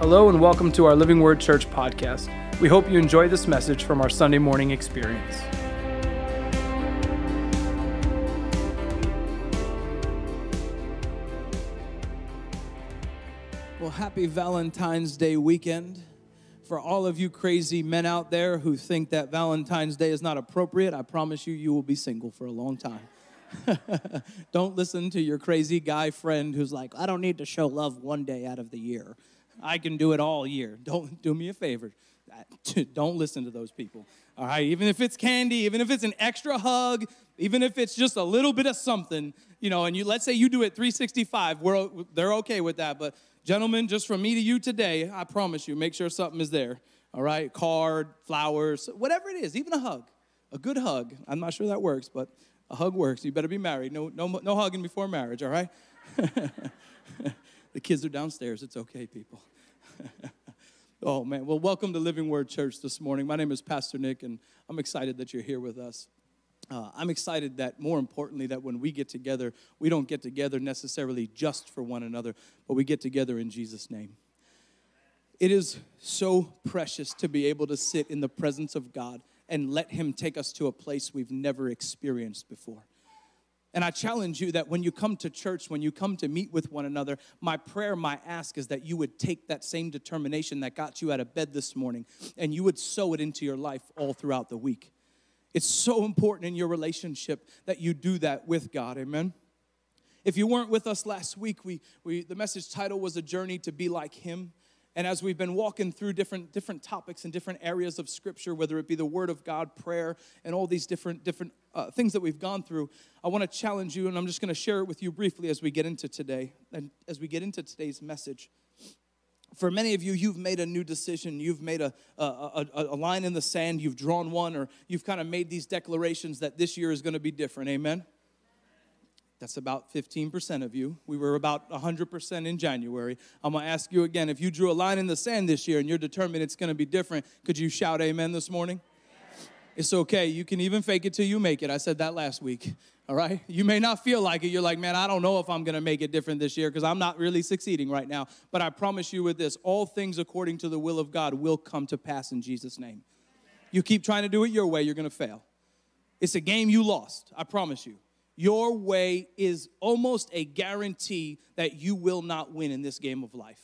Hello, and welcome to our Living Word Church podcast. We hope you enjoy this message from our Sunday morning experience. Well, happy Valentine's Day weekend. For all of you crazy men out there who think that Valentine's Day is not appropriate, I promise you, you will be single for a long time. don't listen to your crazy guy friend who's like, I don't need to show love one day out of the year. I can do it all year. Don't do me a favor. Don't listen to those people. All right, even if it's candy, even if it's an extra hug, even if it's just a little bit of something, you know, and you let's say you do it 365, we're, they're okay with that. But gentlemen, just from me to you today, I promise you, make sure something is there. All right, card, flowers, whatever it is, even a hug, a good hug. I'm not sure that works, but a hug works. You better be married. No, no, no hugging before marriage, all right? the kids are downstairs. It's okay, people. oh, man. Well, welcome to Living Word Church this morning. My name is Pastor Nick, and I'm excited that you're here with us. Uh, I'm excited that, more importantly, that when we get together, we don't get together necessarily just for one another, but we get together in Jesus' name. It is so precious to be able to sit in the presence of God and let Him take us to a place we've never experienced before. And I challenge you that when you come to church, when you come to meet with one another, my prayer, my ask is that you would take that same determination that got you out of bed this morning and you would sow it into your life all throughout the week. It's so important in your relationship that you do that with God. Amen. If you weren't with us last week, we, we, the message title was A Journey to Be Like Him. And as we've been walking through different, different topics and different areas of Scripture, whether it be the Word of God, prayer, and all these different, different uh, things that we've gone through, I want to challenge you, and I'm just going to share it with you briefly as we get into today, and as we get into today's message. For many of you, you've made a new decision. You've made a, a, a, a line in the sand. You've drawn one, or you've kind of made these declarations that this year is going to be different. Amen? That's about 15% of you. We were about 100% in January. I'm going to ask you again if you drew a line in the sand this year and you're determined it's going to be different, could you shout amen this morning? It's okay. You can even fake it till you make it. I said that last week. All right? You may not feel like it. You're like, man, I don't know if I'm going to make it different this year because I'm not really succeeding right now. But I promise you with this all things according to the will of God will come to pass in Jesus' name. You keep trying to do it your way, you're going to fail. It's a game you lost. I promise you your way is almost a guarantee that you will not win in this game of life.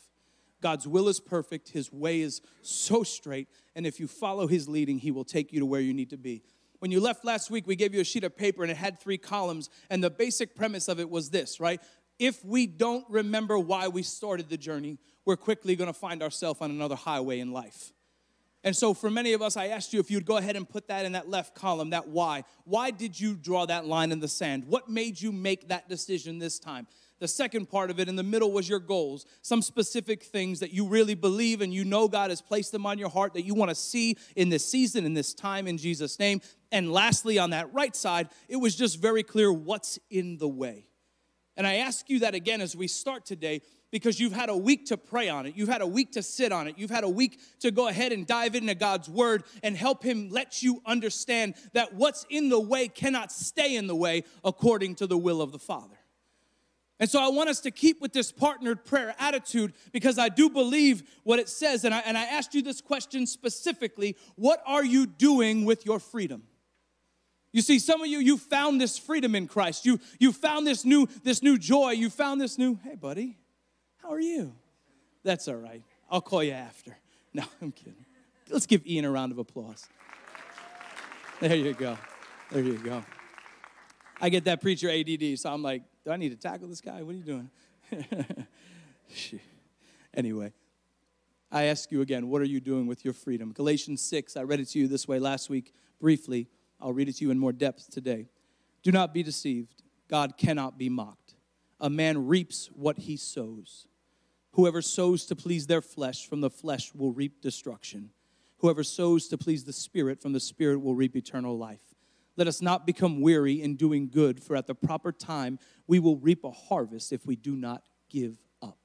God's will is perfect, His way is so straight, and if you follow His leading, He will take you to where you need to be. When you left last week, we gave you a sheet of paper and it had three columns, and the basic premise of it was this, right? If we don't remember why we started the journey, we're quickly gonna find ourselves on another highway in life. And so, for many of us, I asked you if you'd go ahead and put that in that left column, that why. Why did you draw that line in the sand? What made you make that decision this time? The second part of it in the middle was your goals, some specific things that you really believe and you know God has placed them on your heart that you want to see in this season, in this time, in Jesus' name. And lastly, on that right side, it was just very clear what's in the way. And I ask you that again as we start today because you've had a week to pray on it. You've had a week to sit on it. You've had a week to go ahead and dive into God's word and help Him let you understand that what's in the way cannot stay in the way according to the will of the Father. And so I want us to keep with this partnered prayer attitude because I do believe what it says. And I, and I asked you this question specifically What are you doing with your freedom? You see, some of you, you found this freedom in Christ. You, you found this new, this new joy. You found this new, hey, buddy, how are you? That's all right. I'll call you after. No, I'm kidding. Let's give Ian a round of applause. There you go. There you go. I get that preacher ADD, so I'm like, do I need to tackle this guy? What are you doing? anyway, I ask you again, what are you doing with your freedom? Galatians 6, I read it to you this way last week briefly. I'll read it to you in more depth today. Do not be deceived. God cannot be mocked. A man reaps what he sows. Whoever sows to please their flesh, from the flesh will reap destruction. Whoever sows to please the Spirit, from the Spirit will reap eternal life. Let us not become weary in doing good, for at the proper time we will reap a harvest if we do not give up.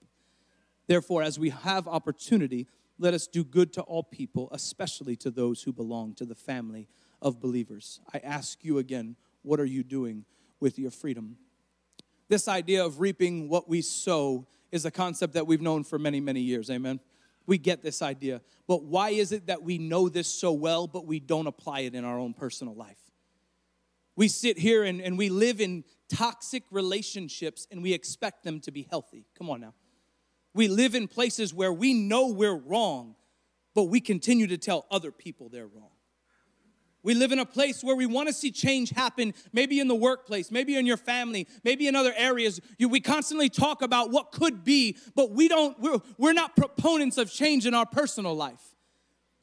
Therefore, as we have opportunity, let us do good to all people, especially to those who belong to the family of believers. I ask you again, what are you doing with your freedom? This idea of reaping what we sow is a concept that we've known for many, many years. Amen. we get this idea. But why is it that we know this so well, but we don't apply it in our own personal life? We sit here and, and we live in toxic relationships and we expect them to be healthy. Come on now. We live in places where we know we're wrong, but we continue to tell other people they're wrong. We live in a place where we want to see change happen, maybe in the workplace, maybe in your family, maybe in other areas. You, we constantly talk about what could be, but we don't, we're, we're not proponents of change in our personal life.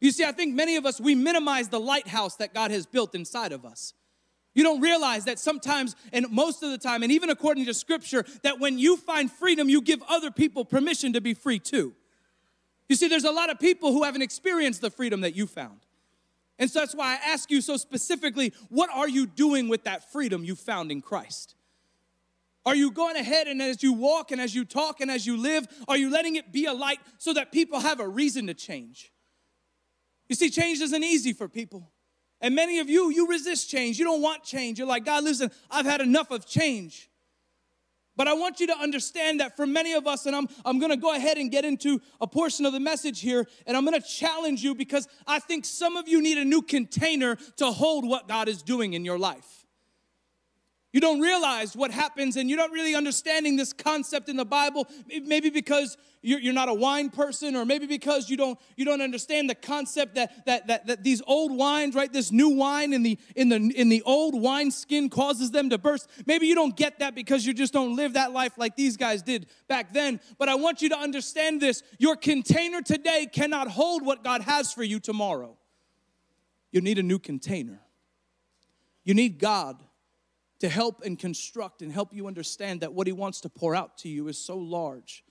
You see, I think many of us, we minimize the lighthouse that God has built inside of us. You don't realize that sometimes, and most of the time, and even according to scripture, that when you find freedom, you give other people permission to be free too. You see, there's a lot of people who haven't experienced the freedom that you found. And so that's why I ask you so specifically what are you doing with that freedom you found in Christ? Are you going ahead and as you walk and as you talk and as you live, are you letting it be a light so that people have a reason to change? You see, change isn't easy for people. And many of you, you resist change. You don't want change. You're like, God, listen, I've had enough of change. But I want you to understand that for many of us, and I'm, I'm gonna go ahead and get into a portion of the message here, and I'm gonna challenge you because I think some of you need a new container to hold what God is doing in your life. You don't realize what happens, and you're not really understanding this concept in the Bible. Maybe because you're, not a wine person, or maybe because you don't you don't understand the concept that, that that that these old wines, right? This new wine in the in the in the old wine skin causes them to burst. Maybe you don't get that because you just don't live that life like these guys did back then. But I want you to understand this: your container today cannot hold what God has for you tomorrow. You need a new container. You need God to help and construct and help you understand that what He wants to pour out to you is so large.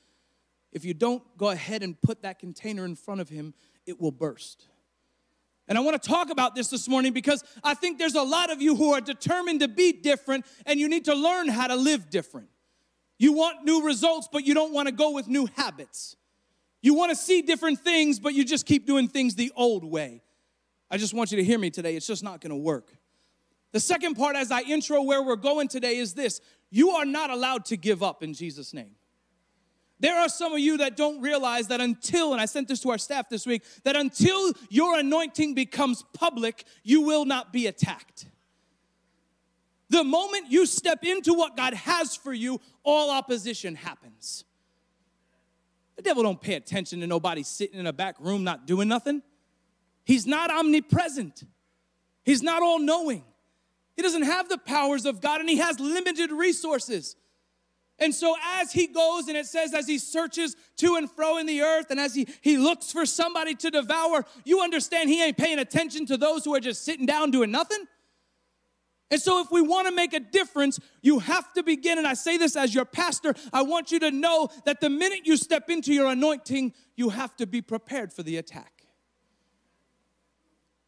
If you don't go ahead and put that container in front of Him, it will burst. And I want to talk about this this morning because I think there's a lot of you who are determined to be different and you need to learn how to live different. You want new results, but you don't want to go with new habits. You want to see different things, but you just keep doing things the old way. I just want you to hear me today. It's just not going to work. The second part, as I intro where we're going today, is this you are not allowed to give up in Jesus' name. There are some of you that don't realize that until, and I sent this to our staff this week, that until your anointing becomes public, you will not be attacked. The moment you step into what God has for you, all opposition happens. The devil don't pay attention to nobody sitting in a back room not doing nothing. He's not omnipresent. He's not all knowing. He doesn't have the powers of God and he has limited resources. And so, as he goes, and it says, as he searches to and fro in the earth, and as he, he looks for somebody to devour, you understand he ain't paying attention to those who are just sitting down doing nothing. And so, if we want to make a difference, you have to begin. And I say this as your pastor, I want you to know that the minute you step into your anointing, you have to be prepared for the attack.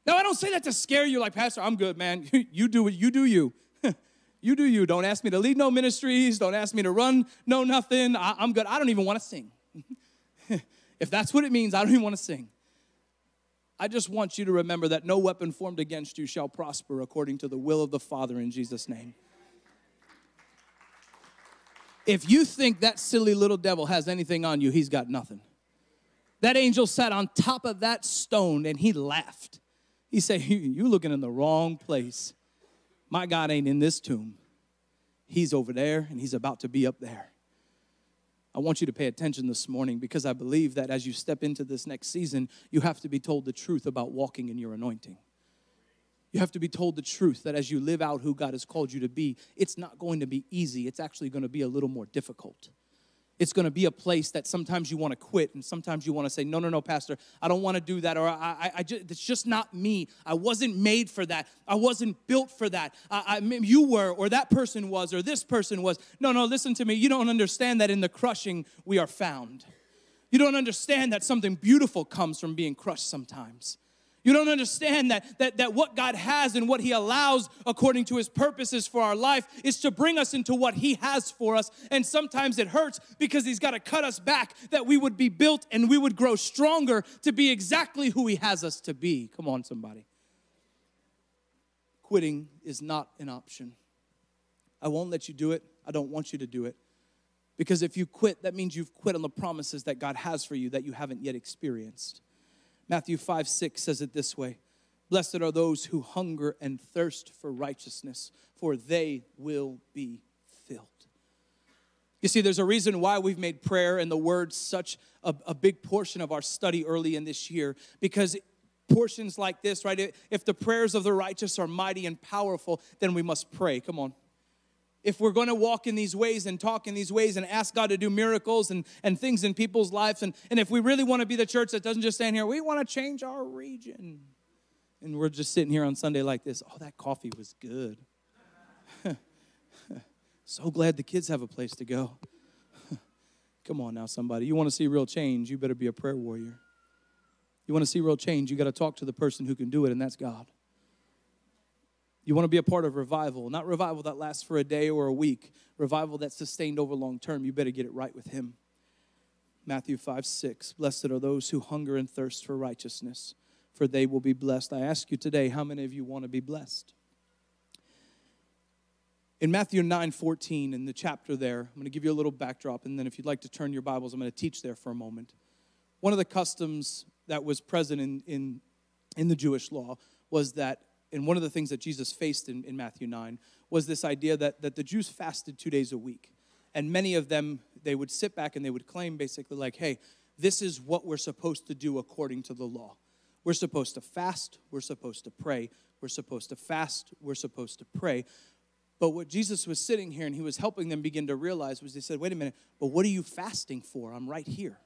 Now, I don't say that to scare you like, Pastor, I'm good, man. you do what you do you. you do you. Don't ask me to lead no ministries. Don't ask me to run no nothing. I, I'm good. I don't even want to sing. if that's what it means, I don't even want to sing. I just want you to remember that no weapon formed against you shall prosper according to the will of the Father in Jesus' name. If you think that silly little devil has anything on you, he's got nothing. That angel sat on top of that stone and he laughed. He said, You're looking in the wrong place. My God ain't in this tomb. He's over there and he's about to be up there. I want you to pay attention this morning because I believe that as you step into this next season, you have to be told the truth about walking in your anointing. You have to be told the truth that as you live out who God has called you to be, it's not going to be easy. It's actually going to be a little more difficult it's going to be a place that sometimes you want to quit and sometimes you want to say no no no pastor i don't want to do that or i, I, I just, it's just not me. I wasn't made for that. I wasn't built for that. I, I, you were or that person was or this person was. No no listen to me. You don't understand that in the crushing we are found. You don't understand that something beautiful comes from being crushed sometimes you don't understand that, that, that what God has and what He allows according to His purposes for our life is to bring us into what He has for us. And sometimes it hurts because He's got to cut us back that we would be built and we would grow stronger to be exactly who He has us to be. Come on, somebody. Quitting is not an option. I won't let you do it. I don't want you to do it. Because if you quit, that means you've quit on the promises that God has for you that you haven't yet experienced. Matthew 5 6 says it this way Blessed are those who hunger and thirst for righteousness, for they will be filled. You see, there's a reason why we've made prayer and the word such a, a big portion of our study early in this year, because portions like this, right? If the prayers of the righteous are mighty and powerful, then we must pray. Come on if we're going to walk in these ways and talk in these ways and ask God to do miracles and, and things in people's lives, and, and if we really want to be the church that doesn't just stand here, we want to change our region. And we're just sitting here on Sunday like this. Oh, that coffee was good. so glad the kids have a place to go. Come on now, somebody. You want to see real change, you better be a prayer warrior. You want to see real change, you got to talk to the person who can do it, and that's God. You want to be a part of revival, not revival that lasts for a day or a week, revival that's sustained over long term. You better get it right with Him. Matthew 5 6. Blessed are those who hunger and thirst for righteousness, for they will be blessed. I ask you today, how many of you want to be blessed? In Matthew 9 14, in the chapter there, I'm going to give you a little backdrop, and then if you'd like to turn your Bibles, I'm going to teach there for a moment. One of the customs that was present in, in, in the Jewish law was that and one of the things that Jesus faced in, in Matthew 9 was this idea that, that the Jews fasted two days a week. And many of them, they would sit back and they would claim basically, like, hey, this is what we're supposed to do according to the law. We're supposed to fast, we're supposed to pray, we're supposed to fast, we're supposed to pray. But what Jesus was sitting here and he was helping them begin to realize was he said, wait a minute, but what are you fasting for? I'm right here.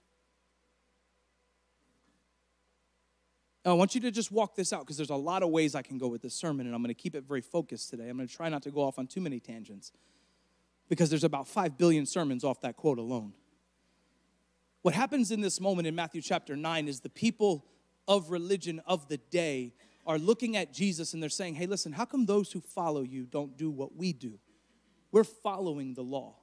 Now, I want you to just walk this out because there's a lot of ways I can go with this sermon, and I'm going to keep it very focused today. I'm going to try not to go off on too many tangents because there's about 5 billion sermons off that quote alone. What happens in this moment in Matthew chapter 9 is the people of religion of the day are looking at Jesus and they're saying, hey, listen, how come those who follow you don't do what we do? We're following the law.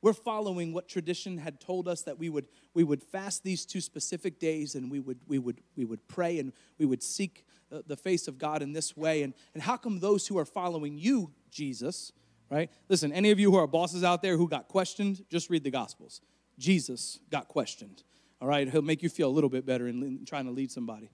We're following what tradition had told us that we would, we would fast these two specific days and we would, we would, we would pray and we would seek uh, the face of God in this way. And, and how come those who are following you, Jesus, right? Listen, any of you who are bosses out there who got questioned, just read the Gospels. Jesus got questioned, all right? He'll make you feel a little bit better in trying to lead somebody.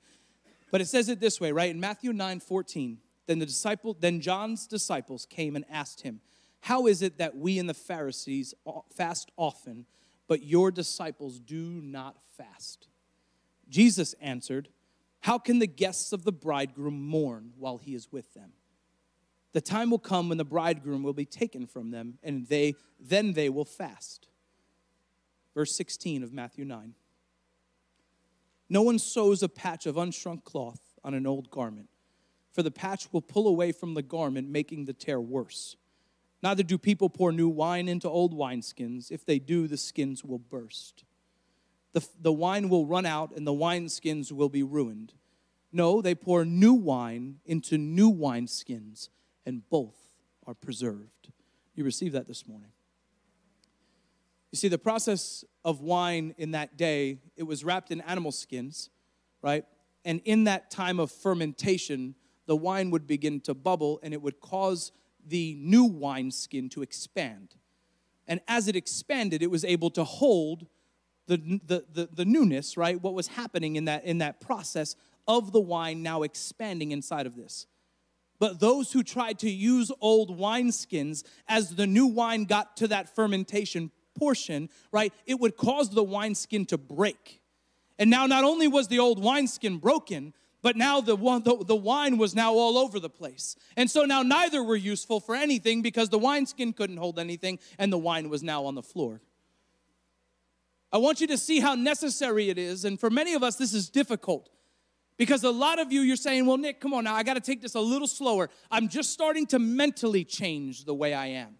But it says it this way, right? In Matthew 9 14, then the disciple, then John's disciples came and asked him, how is it that we and the Pharisees fast often, but your disciples do not fast? Jesus answered, How can the guests of the bridegroom mourn while he is with them? The time will come when the bridegroom will be taken from them, and they then they will fast. Verse 16 of Matthew 9. No one sews a patch of unshrunk cloth on an old garment, for the patch will pull away from the garment, making the tear worse. Neither do people pour new wine into old wineskins. If they do, the skins will burst. The, the wine will run out and the wineskins will be ruined. No, they pour new wine into new wineskins, and both are preserved. You received that this morning. You see, the process of wine in that day, it was wrapped in animal skins, right? And in that time of fermentation, the wine would begin to bubble and it would cause the new wineskin to expand. And as it expanded, it was able to hold the, the, the, the, newness, right? What was happening in that, in that process of the wine now expanding inside of this. But those who tried to use old wineskins as the new wine got to that fermentation portion, right, it would cause the wineskin to break. And now, not only was the old wineskin broken, but now the, the, the wine was now all over the place. And so now neither were useful for anything because the wineskin couldn't hold anything and the wine was now on the floor. I want you to see how necessary it is. And for many of us, this is difficult because a lot of you, you're saying, well, Nick, come on now, I got to take this a little slower. I'm just starting to mentally change the way I am.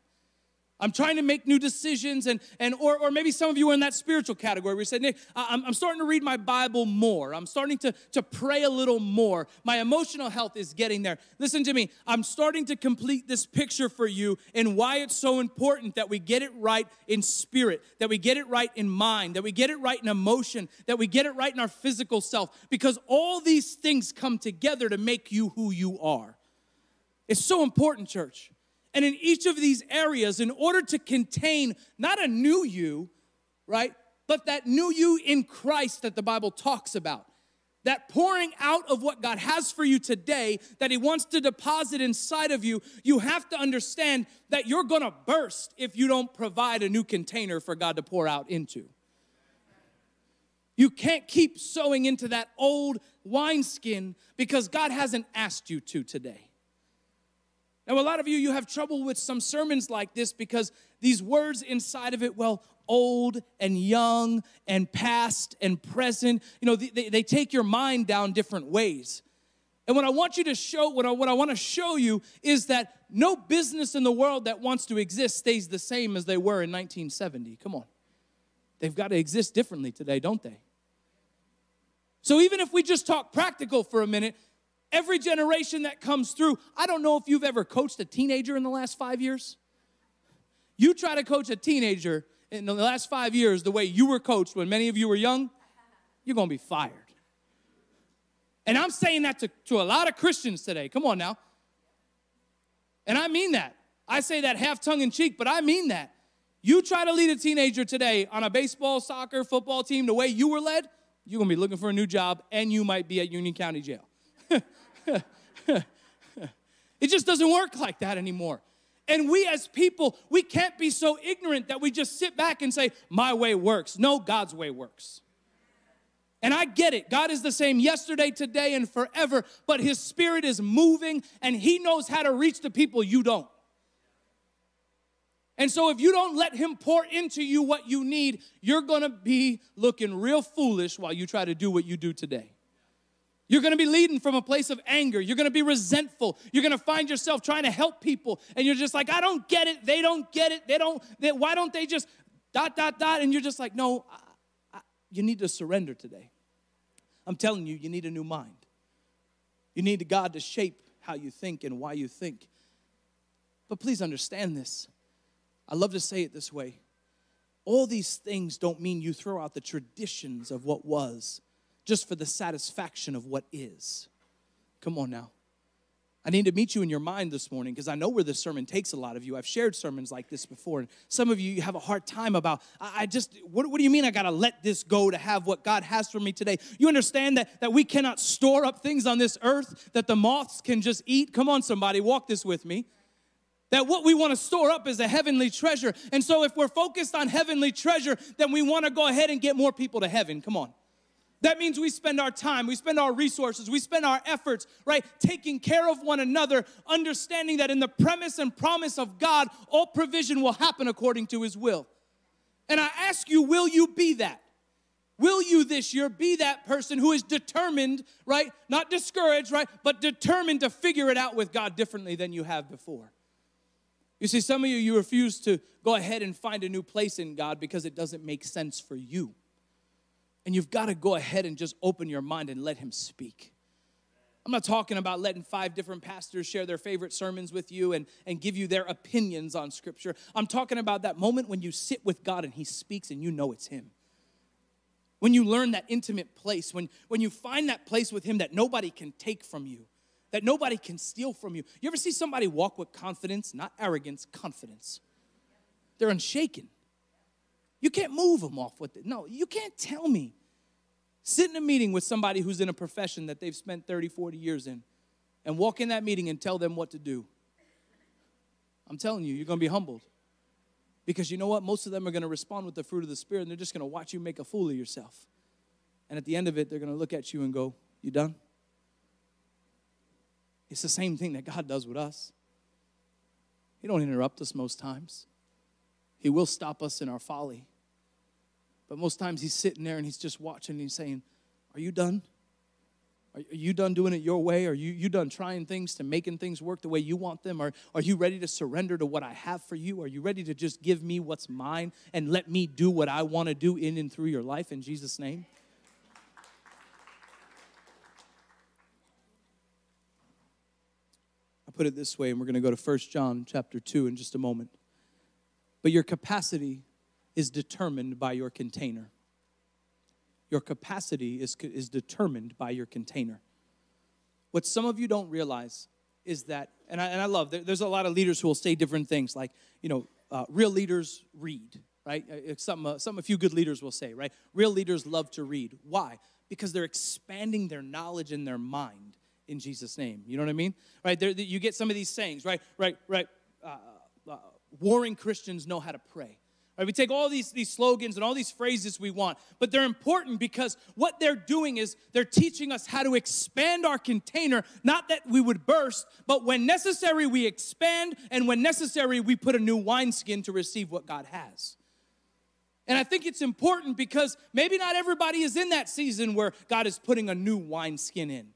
I'm trying to make new decisions, and, and or, or maybe some of you are in that spiritual category where you said, Nick, I'm, I'm starting to read my Bible more. I'm starting to, to pray a little more. My emotional health is getting there. Listen to me. I'm starting to complete this picture for you and why it's so important that we get it right in spirit, that we get it right in mind, that we get it right in emotion, that we get it right in our physical self, because all these things come together to make you who you are. It's so important, church. And in each of these areas, in order to contain not a new you, right, but that new you in Christ that the Bible talks about, that pouring out of what God has for you today, that He wants to deposit inside of you, you have to understand that you're gonna burst if you don't provide a new container for God to pour out into. You can't keep sowing into that old wineskin because God hasn't asked you to today. Now, a lot of you, you have trouble with some sermons like this because these words inside of it, well, old and young and past and present, you know, they, they take your mind down different ways. And what I want you to show, what I, what I want to show you is that no business in the world that wants to exist stays the same as they were in 1970. Come on. They've got to exist differently today, don't they? So even if we just talk practical for a minute, every generation that comes through, I don't know if you've ever coached a teenager in the last five years. You try to coach a teenager in the last five years the way you were coached when many of you were young, you're gonna be fired. And I'm saying that to, to a lot of Christians today. Come on now. And I mean that. I say that half tongue in cheek, but I mean that. You try to lead a teenager today on a baseball, soccer, football team the way you were led, you're gonna be looking for a new job and you might be at Union County Jail. it just doesn't work like that anymore. And we as people, we can't be so ignorant that we just sit back and say, My way works. No, God's way works. And I get it. God is the same yesterday, today, and forever, but His Spirit is moving and He knows how to reach the people you don't. And so, if you don't let Him pour into you what you need, you're gonna be looking real foolish while you try to do what you do today. You're gonna be leading from a place of anger. You're gonna be resentful. You're gonna find yourself trying to help people, and you're just like, I don't get it. They don't get it. They don't, they, why don't they just dot, dot, dot? And you're just like, no, I, I, you need to surrender today. I'm telling you, you need a new mind. You need God to shape how you think and why you think. But please understand this. I love to say it this way all these things don't mean you throw out the traditions of what was just for the satisfaction of what is. Come on now. I need to meet you in your mind this morning because I know where this sermon takes a lot of you. I've shared sermons like this before, and some of you, you have a hard time about, I, I just, what, what do you mean I got to let this go to have what God has for me today? You understand that, that we cannot store up things on this earth that the moths can just eat? Come on, somebody, walk this with me. That what we want to store up is a heavenly treasure. And so if we're focused on heavenly treasure, then we want to go ahead and get more people to heaven. Come on. That means we spend our time, we spend our resources, we spend our efforts, right, taking care of one another, understanding that in the premise and promise of God, all provision will happen according to His will. And I ask you, will you be that? Will you this year be that person who is determined, right, not discouraged, right, but determined to figure it out with God differently than you have before? You see, some of you, you refuse to go ahead and find a new place in God because it doesn't make sense for you. And you've got to go ahead and just open your mind and let Him speak. I'm not talking about letting five different pastors share their favorite sermons with you and, and give you their opinions on Scripture. I'm talking about that moment when you sit with God and He speaks and you know it's Him. When you learn that intimate place, when, when you find that place with Him that nobody can take from you, that nobody can steal from you. You ever see somebody walk with confidence, not arrogance, confidence? They're unshaken. You can't move them off with it. No, you can't tell me. Sit in a meeting with somebody who's in a profession that they've spent 30, 40 years in and walk in that meeting and tell them what to do. I'm telling you, you're going to be humbled. Because you know what? Most of them are going to respond with the fruit of the Spirit and they're just going to watch you make a fool of yourself. And at the end of it, they're going to look at you and go, You done? It's the same thing that God does with us. He don't interrupt us most times. He will stop us in our folly. But most times he's sitting there and he's just watching and he's saying, Are you done? Are you done doing it your way? Are you, you done trying things to making things work the way you want them? Are, are you ready to surrender to what I have for you? Are you ready to just give me what's mine and let me do what I want to do in and through your life in Jesus' name? I put it this way, and we're going to go to 1 John chapter 2 in just a moment. But your capacity is determined by your container. Your capacity is, is determined by your container. What some of you don't realize is that, and I, and I love, there's a lot of leaders who will say different things like, you know, uh, real leaders read, right? Uh, it's something, uh, something a few good leaders will say, right? Real leaders love to read. Why? Because they're expanding their knowledge in their mind in Jesus' name. You know what I mean? Right? There, you get some of these sayings, right? Right? Right? Uh, uh, warring Christians know how to pray. Right, we take all these, these slogans and all these phrases we want, but they're important because what they're doing is they're teaching us how to expand our container, not that we would burst, but when necessary, we expand, and when necessary, we put a new wineskin to receive what God has. And I think it's important because maybe not everybody is in that season where God is putting a new wineskin in.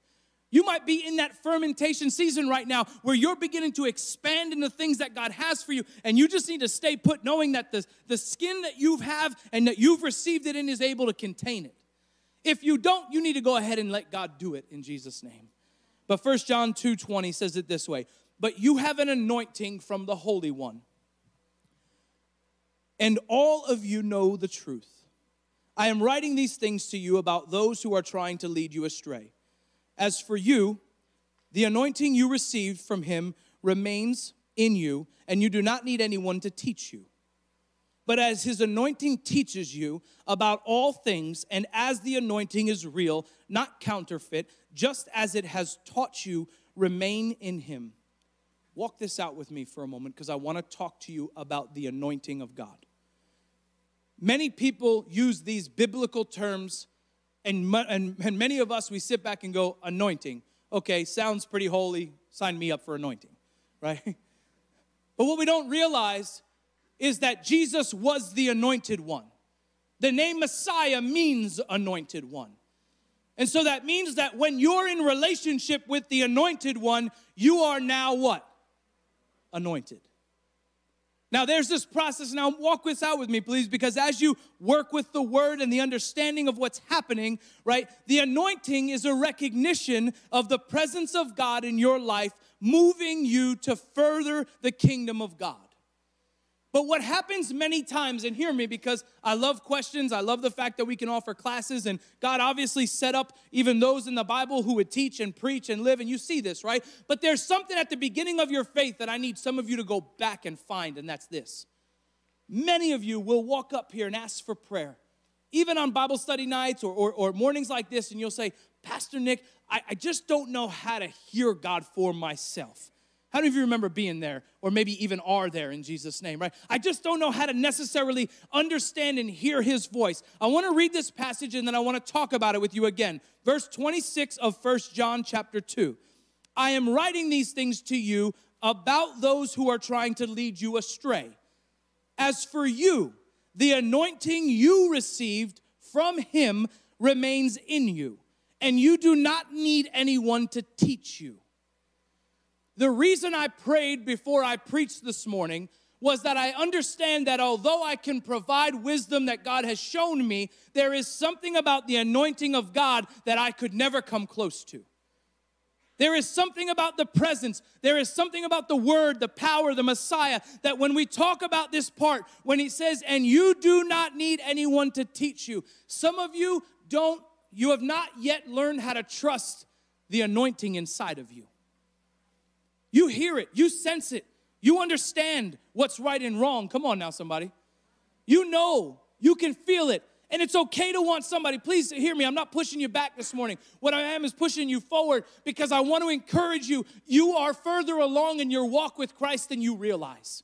You might be in that fermentation season right now where you're beginning to expand into things that God has for you, and you just need to stay put, knowing that the, the skin that you have and that you've received it in is able to contain it. If you don't, you need to go ahead and let God do it in Jesus' name. But First John 2 20 says it this way But you have an anointing from the Holy One, and all of you know the truth. I am writing these things to you about those who are trying to lead you astray. As for you, the anointing you received from him remains in you, and you do not need anyone to teach you. But as his anointing teaches you about all things, and as the anointing is real, not counterfeit, just as it has taught you, remain in him. Walk this out with me for a moment because I want to talk to you about the anointing of God. Many people use these biblical terms and, and, and many of us, we sit back and go, anointing. Okay, sounds pretty holy. Sign me up for anointing, right? But what we don't realize is that Jesus was the anointed one. The name Messiah means anointed one. And so that means that when you're in relationship with the anointed one, you are now what? Anointed. Now, there's this process. Now, walk this out with me, please, because as you work with the word and the understanding of what's happening, right, the anointing is a recognition of the presence of God in your life, moving you to further the kingdom of God. But what happens many times, and hear me because I love questions, I love the fact that we can offer classes, and God obviously set up even those in the Bible who would teach and preach and live, and you see this, right? But there's something at the beginning of your faith that I need some of you to go back and find, and that's this. Many of you will walk up here and ask for prayer, even on Bible study nights or, or, or mornings like this, and you'll say, Pastor Nick, I, I just don't know how to hear God for myself. How many of you remember being there, or maybe even are there in Jesus' name, right? I just don't know how to necessarily understand and hear his voice. I want to read this passage and then I want to talk about it with you again. Verse 26 of First John chapter 2. I am writing these things to you about those who are trying to lead you astray. As for you, the anointing you received from him remains in you, and you do not need anyone to teach you. The reason I prayed before I preached this morning was that I understand that although I can provide wisdom that God has shown me, there is something about the anointing of God that I could never come close to. There is something about the presence, there is something about the word, the power, the Messiah, that when we talk about this part, when he says, and you do not need anyone to teach you, some of you don't, you have not yet learned how to trust the anointing inside of you. You hear it, you sense it, you understand what's right and wrong. Come on now, somebody. You know, you can feel it. And it's okay to want somebody. Please hear me. I'm not pushing you back this morning. What I am is pushing you forward because I want to encourage you. You are further along in your walk with Christ than you realize.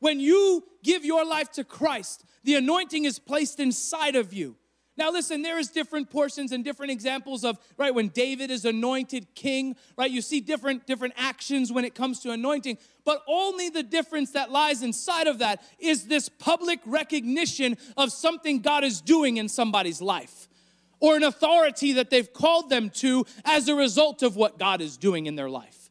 When you give your life to Christ, the anointing is placed inside of you. Now, listen, there is different portions and different examples of, right, when David is anointed king, right? You see different, different actions when it comes to anointing, but only the difference that lies inside of that is this public recognition of something God is doing in somebody's life or an authority that they've called them to as a result of what God is doing in their life.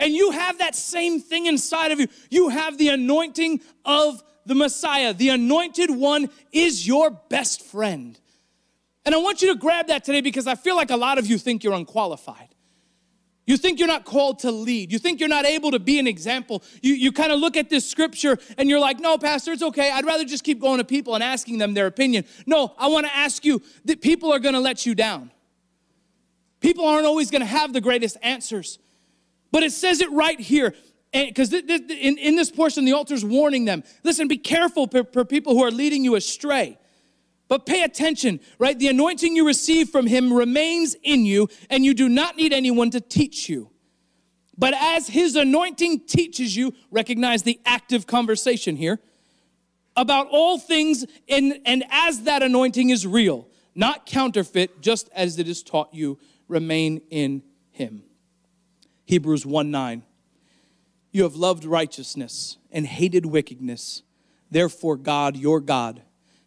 And you have that same thing inside of you. You have the anointing of the Messiah. The anointed one is your best friend. And I want you to grab that today because I feel like a lot of you think you're unqualified. You think you're not called to lead. You think you're not able to be an example. You, you kind of look at this scripture and you're like, no, Pastor, it's okay. I'd rather just keep going to people and asking them their opinion. No, I want to ask you that people are going to let you down. People aren't always going to have the greatest answers. But it says it right here. Because in, in this portion, the altar's warning them listen, be careful for, for people who are leading you astray. But pay attention, right? The anointing you receive from him remains in you, and you do not need anyone to teach you. But as his anointing teaches you, recognize the active conversation here about all things, and, and as that anointing is real, not counterfeit, just as it is taught you, remain in him. Hebrews 1 9. You have loved righteousness and hated wickedness. Therefore, God, your God,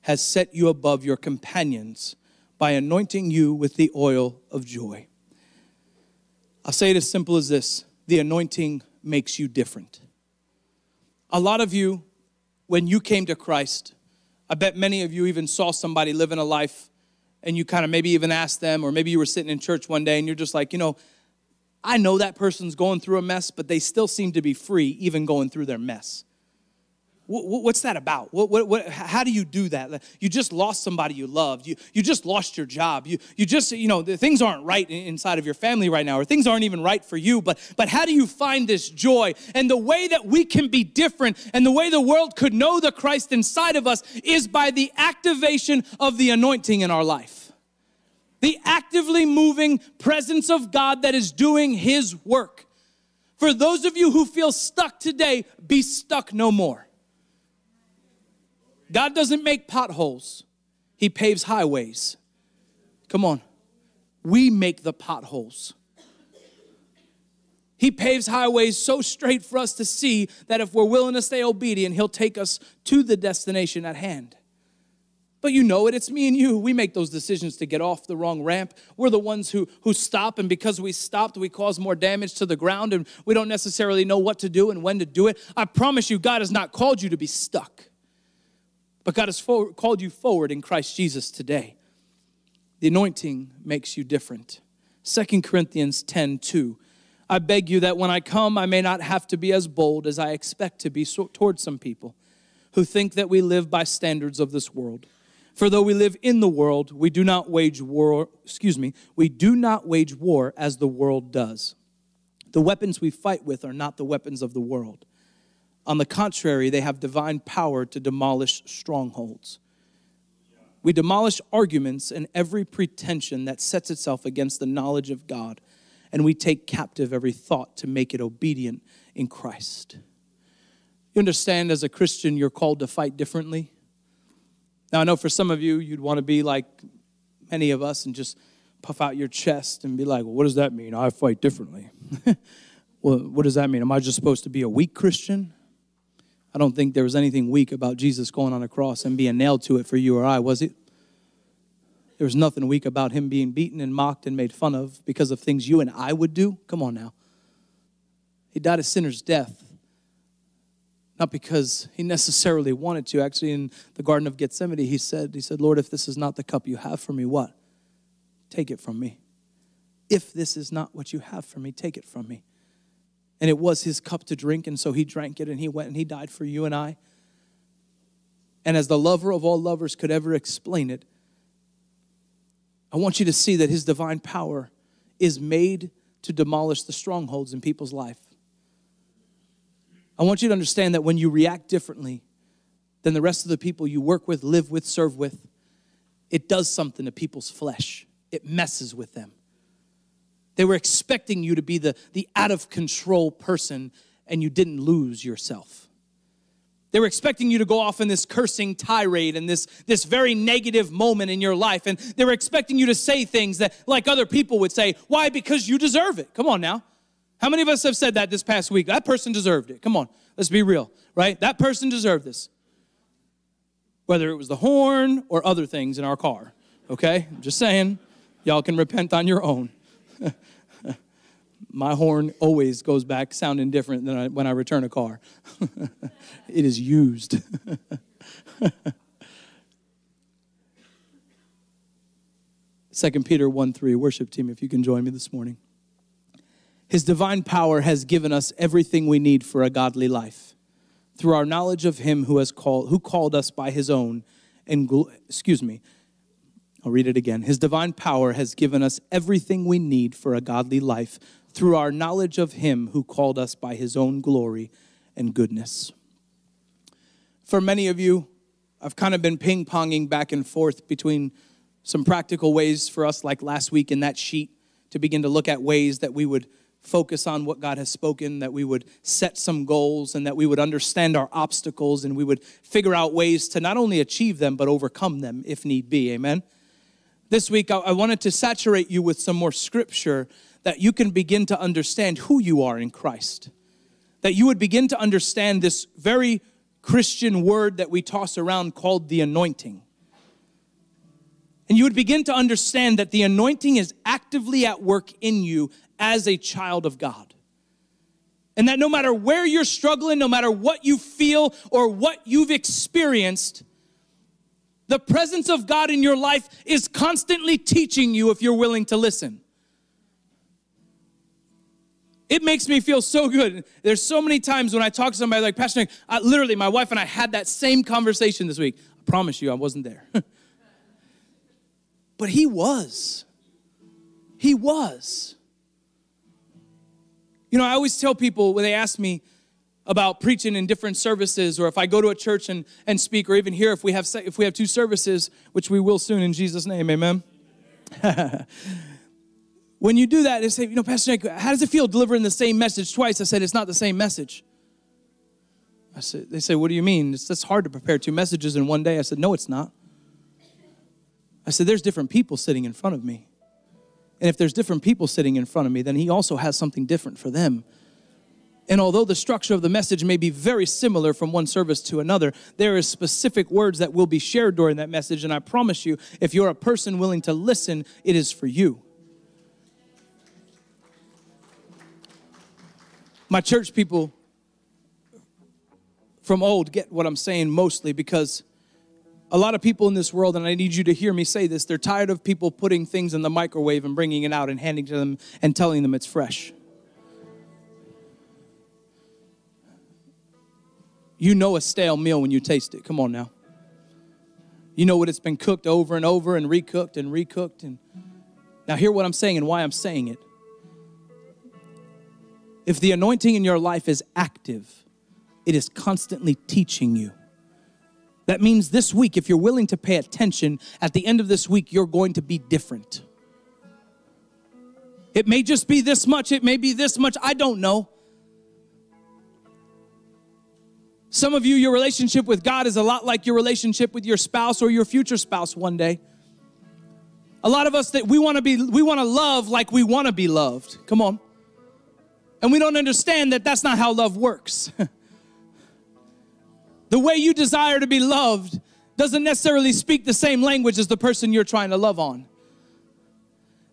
has set you above your companions by anointing you with the oil of joy. I'll say it as simple as this the anointing makes you different. A lot of you, when you came to Christ, I bet many of you even saw somebody living a life and you kind of maybe even asked them, or maybe you were sitting in church one day and you're just like, you know, I know that person's going through a mess, but they still seem to be free even going through their mess. What's that about? What, what, what, how do you do that? You just lost somebody you loved. You, you just lost your job. You, you just, you know, things aren't right inside of your family right now, or things aren't even right for you. But, but how do you find this joy? And the way that we can be different and the way the world could know the Christ inside of us is by the activation of the anointing in our life. The actively moving presence of God that is doing His work. For those of you who feel stuck today, be stuck no more. God doesn't make potholes, He paves highways. Come on. We make the potholes. He paves highways so straight for us to see that if we're willing to stay obedient, He'll take us to the destination at hand. But you know it, it's me and you. We make those decisions to get off the wrong ramp. We're the ones who, who stop, and because we stopped, we cause more damage to the ground, and we don't necessarily know what to do and when to do it. I promise you, God has not called you to be stuck. But God has called you forward in Christ Jesus today. The anointing makes you different. 2 Corinthians 10 2. I beg you that when I come, I may not have to be as bold as I expect to be so, towards some people who think that we live by standards of this world. For though we live in the world, we do not wage war, excuse me, we do not wage war as the world does. The weapons we fight with are not the weapons of the world. On the contrary, they have divine power to demolish strongholds. We demolish arguments and every pretension that sets itself against the knowledge of God, and we take captive every thought to make it obedient in Christ. You understand, as a Christian, you're called to fight differently. Now, I know for some of you, you'd want to be like many of us and just puff out your chest and be like, well, what does that mean? I fight differently. well, what does that mean? Am I just supposed to be a weak Christian? I don't think there was anything weak about Jesus going on a cross and being nailed to it for you or I, was it? There was nothing weak about him being beaten and mocked and made fun of because of things you and I would do. Come on now. He died a sinner's death, not because he necessarily wanted to. Actually, in the Garden of Gethsemane, he said, He said, Lord, if this is not the cup you have for me, what? Take it from me. If this is not what you have for me, take it from me and it was his cup to drink, and so he drank it and he went and he died for you and I. And as the lover of all lovers could ever explain it, I want you to see that his divine power is made to demolish the strongholds in people's life. I want you to understand that when you react differently than the rest of the people you work with, live with, serve with, it does something to people's flesh. It messes with them. They were expecting you to be the, the out of control person, and you didn't lose yourself. They were expecting you to go off in this cursing tirade and this, this very negative moment in your life. And they were expecting you to say things that, like other people would say, why? Because you deserve it. Come on now. How many of us have said that this past week? That person deserved it. Come on, let's be real, right? That person deserved this. Whether it was the horn or other things in our car, okay? I'm just saying, y'all can repent on your own. my horn always goes back sounding different than I, when I return a car. it is used. Second Peter 1 3, worship team, if you can join me this morning. His divine power has given us everything we need for a godly life through our knowledge of him who has called who called us by his own and excuse me I'll read it again. His divine power has given us everything we need for a godly life through our knowledge of Him who called us by His own glory and goodness. For many of you, I've kind of been ping ponging back and forth between some practical ways for us, like last week in that sheet, to begin to look at ways that we would focus on what God has spoken, that we would set some goals, and that we would understand our obstacles, and we would figure out ways to not only achieve them, but overcome them if need be. Amen. This week, I wanted to saturate you with some more scripture that you can begin to understand who you are in Christ. That you would begin to understand this very Christian word that we toss around called the anointing. And you would begin to understand that the anointing is actively at work in you as a child of God. And that no matter where you're struggling, no matter what you feel or what you've experienced, the presence of God in your life is constantly teaching you if you're willing to listen. It makes me feel so good. There's so many times when I talk to somebody like Pastor Nick, I, literally, my wife and I had that same conversation this week. I promise you, I wasn't there. but he was. He was. You know, I always tell people when they ask me, about preaching in different services or if I go to a church and, and speak or even here if we have if we have two services which we will soon in Jesus name amen? When you do that they say you know pastor Nick, how does it feel delivering the same message twice? I said it's not the same message. I said they say what do you mean? It's hard to prepare two messages in one day. I said no it's not. I said there's different people sitting in front of me. And if there's different people sitting in front of me then he also has something different for them and although the structure of the message may be very similar from one service to another, there is specific words that will be shared during that message. And I promise you, if you're a person willing to listen, it is for you. My church people from old get what I'm saying mostly because a lot of people in this world, and I need you to hear me say this, they're tired of people putting things in the microwave and bringing it out and handing to them and telling them it's fresh. You know a stale meal when you taste it. Come on now. You know what it's been cooked over and over and recooked and recooked. And now, hear what I'm saying and why I'm saying it. If the anointing in your life is active, it is constantly teaching you. That means this week, if you're willing to pay attention, at the end of this week, you're going to be different. It may just be this much, it may be this much, I don't know. Some of you, your relationship with God is a lot like your relationship with your spouse or your future spouse one day. A lot of us that we want to be, we want to love like we want to be loved. Come on. And we don't understand that that's not how love works. the way you desire to be loved doesn't necessarily speak the same language as the person you're trying to love on.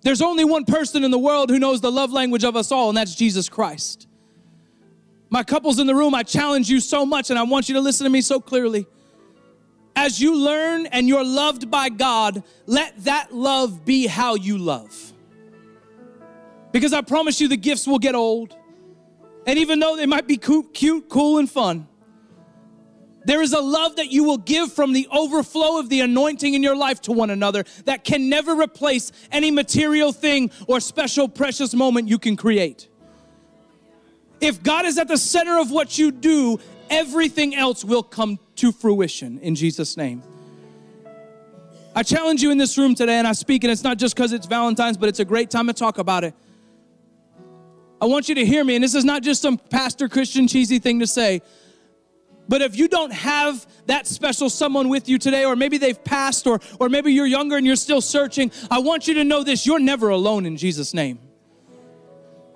There's only one person in the world who knows the love language of us all, and that's Jesus Christ. My couples in the room, I challenge you so much, and I want you to listen to me so clearly. As you learn and you're loved by God, let that love be how you love. Because I promise you, the gifts will get old. And even though they might be cute, cool, and fun, there is a love that you will give from the overflow of the anointing in your life to one another that can never replace any material thing or special, precious moment you can create. If God is at the center of what you do, everything else will come to fruition in Jesus' name. I challenge you in this room today, and I speak, and it's not just because it's Valentine's, but it's a great time to talk about it. I want you to hear me, and this is not just some pastor Christian cheesy thing to say, but if you don't have that special someone with you today, or maybe they've passed, or, or maybe you're younger and you're still searching, I want you to know this you're never alone in Jesus' name.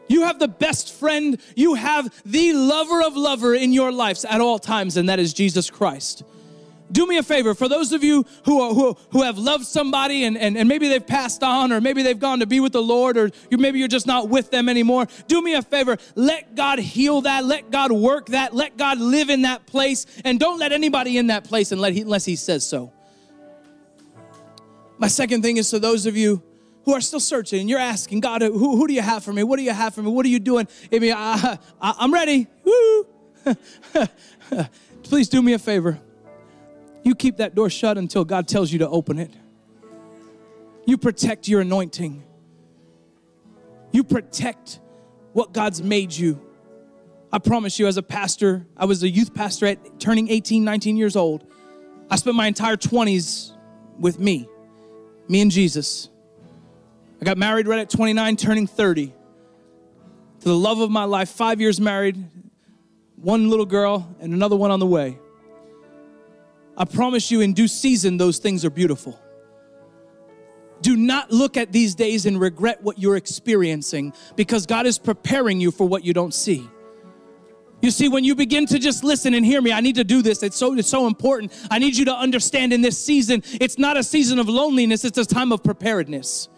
You have the best friend. You have the lover of lover in your lives at all times, and that is Jesus Christ. Do me a favor, for those of you who, are, who, who have loved somebody and, and, and maybe they've passed on, or maybe they've gone to be with the Lord, or you, maybe you're just not with them anymore, do me a favor. Let God heal that. Let God work that. Let God live in that place. And don't let anybody in that place unless He says so. My second thing is to those of you who are still searching and you're asking, God, who, who do you have for me? What do you have for me? What are you doing? I mean, I, I, I'm ready. Woo! Please do me a favor. You keep that door shut until God tells you to open it. You protect your anointing. You protect what God's made you. I promise you, as a pastor, I was a youth pastor at turning 18, 19 years old. I spent my entire 20s with me, me and Jesus. I got married right at 29, turning 30. To the love of my life, five years married, one little girl, and another one on the way. I promise you, in due season, those things are beautiful. Do not look at these days and regret what you're experiencing because God is preparing you for what you don't see. You see, when you begin to just listen and hear me, I need to do this. It's so, it's so important. I need you to understand in this season, it's not a season of loneliness, it's a time of preparedness.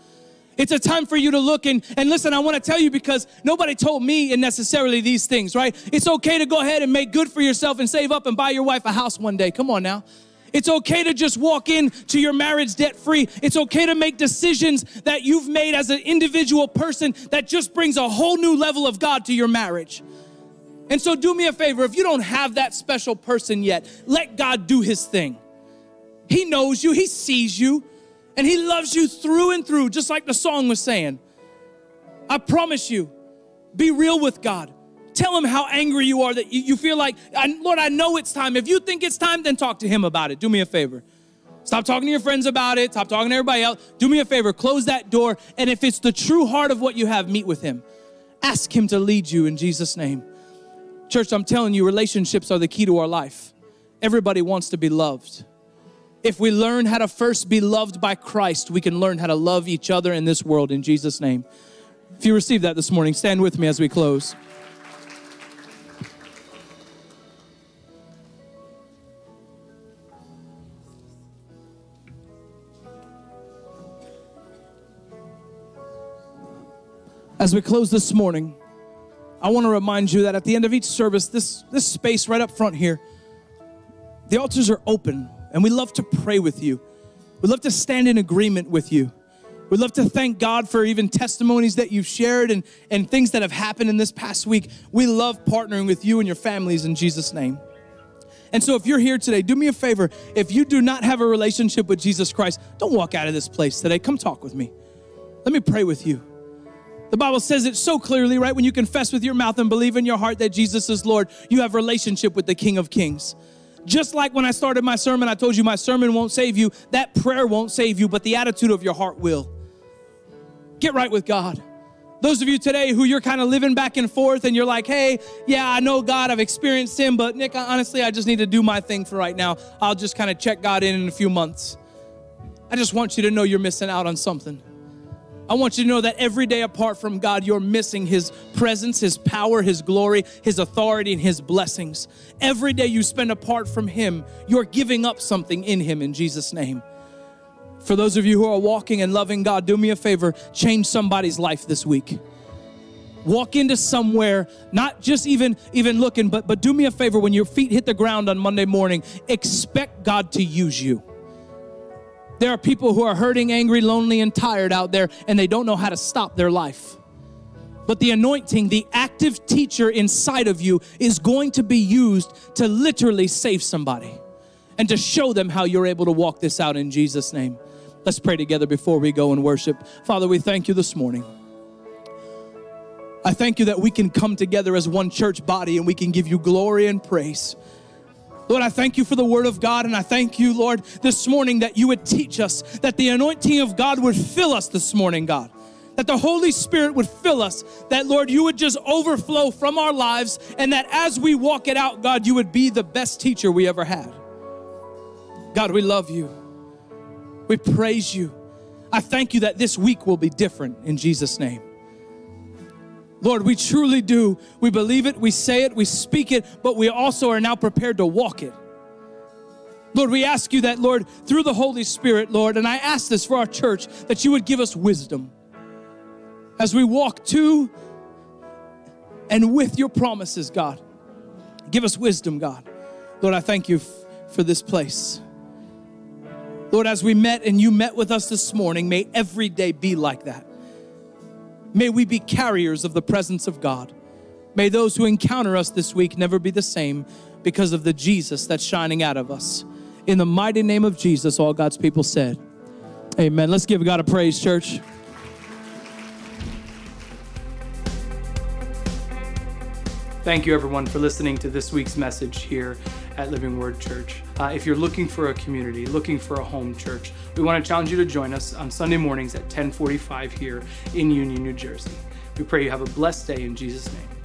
It's a time for you to look and, and listen. I want to tell you because nobody told me necessarily these things, right? It's okay to go ahead and make good for yourself and save up and buy your wife a house one day. Come on now. It's okay to just walk in to your marriage debt free. It's okay to make decisions that you've made as an individual person that just brings a whole new level of God to your marriage. And so, do me a favor if you don't have that special person yet, let God do his thing. He knows you, he sees you, and he loves you through and through, just like the song was saying. I promise you, be real with God. Tell him how angry you are that you, feel like, Lord, I know it's time. If you think it's time, then talk to him about it. Do me a favor. Stop talking to your friends about it. Stop talking to everybody else. Do me a favor. Close that door. And if it's the true heart of what you have, meet with him. Ask him to lead you in Jesus' name. Church, I'm telling you, relationships are the key to our life. Everybody wants to be loved. If we learn how to first be loved by Christ, we can learn how to love each other in this world in Jesus' name. If you received that this morning, stand with me as we close. As we close this morning, I want to remind you that at the end of each service, this, this space right up front here, the altars are open and we love to pray with you. We love to stand in agreement with you. We love to thank God for even testimonies that you've shared and, and things that have happened in this past week. We love partnering with you and your families in Jesus' name. And so, if you're here today, do me a favor. If you do not have a relationship with Jesus Christ, don't walk out of this place today. Come talk with me. Let me pray with you. The Bible says it so clearly, right? When you confess with your mouth and believe in your heart that Jesus is Lord, you have relationship with the King of Kings. Just like when I started my sermon, I told you my sermon won't save you, that prayer won't save you, but the attitude of your heart will. Get right with God. Those of you today who you're kind of living back and forth and you're like, hey, yeah, I know God, I've experienced Him, but Nick, honestly, I just need to do my thing for right now. I'll just kind of check God in in a few months. I just want you to know you're missing out on something. I want you to know that every day apart from God, you're missing His presence, His power, His glory, His authority, and His blessings. Every day you spend apart from Him, you're giving up something in Him in Jesus' name. For those of you who are walking and loving God, do me a favor, change somebody's life this week. Walk into somewhere, not just even even looking, but but do me a favor when your feet hit the ground on Monday morning, expect God to use you. There are people who are hurting, angry, lonely, and tired out there, and they don't know how to stop their life. But the anointing, the active teacher inside of you, is going to be used to literally save somebody and to show them how you're able to walk this out in Jesus' name. Let's pray together before we go and worship. Father, we thank you this morning. I thank you that we can come together as one church body and we can give you glory and praise. Lord, I thank you for the word of God, and I thank you, Lord, this morning that you would teach us, that the anointing of God would fill us this morning, God. That the Holy Spirit would fill us, that Lord, you would just overflow from our lives, and that as we walk it out, God, you would be the best teacher we ever had. God, we love you. We praise you. I thank you that this week will be different in Jesus' name. Lord, we truly do. We believe it, we say it, we speak it, but we also are now prepared to walk it. Lord, we ask you that, Lord, through the Holy Spirit, Lord, and I ask this for our church, that you would give us wisdom as we walk to and with your promises, God. Give us wisdom, God. Lord, I thank you f- for this place. Lord, as we met and you met with us this morning, may every day be like that. May we be carriers of the presence of God. May those who encounter us this week never be the same because of the Jesus that's shining out of us. In the mighty name of Jesus, all God's people said, Amen. Let's give God a praise, church. Thank you, everyone, for listening to this week's message here at Living Word Church. Uh, if you're looking for a community, looking for a home church, we want to challenge you to join us on Sunday mornings at 1045 here in Union, New Jersey. We pray you have a blessed day in Jesus' name.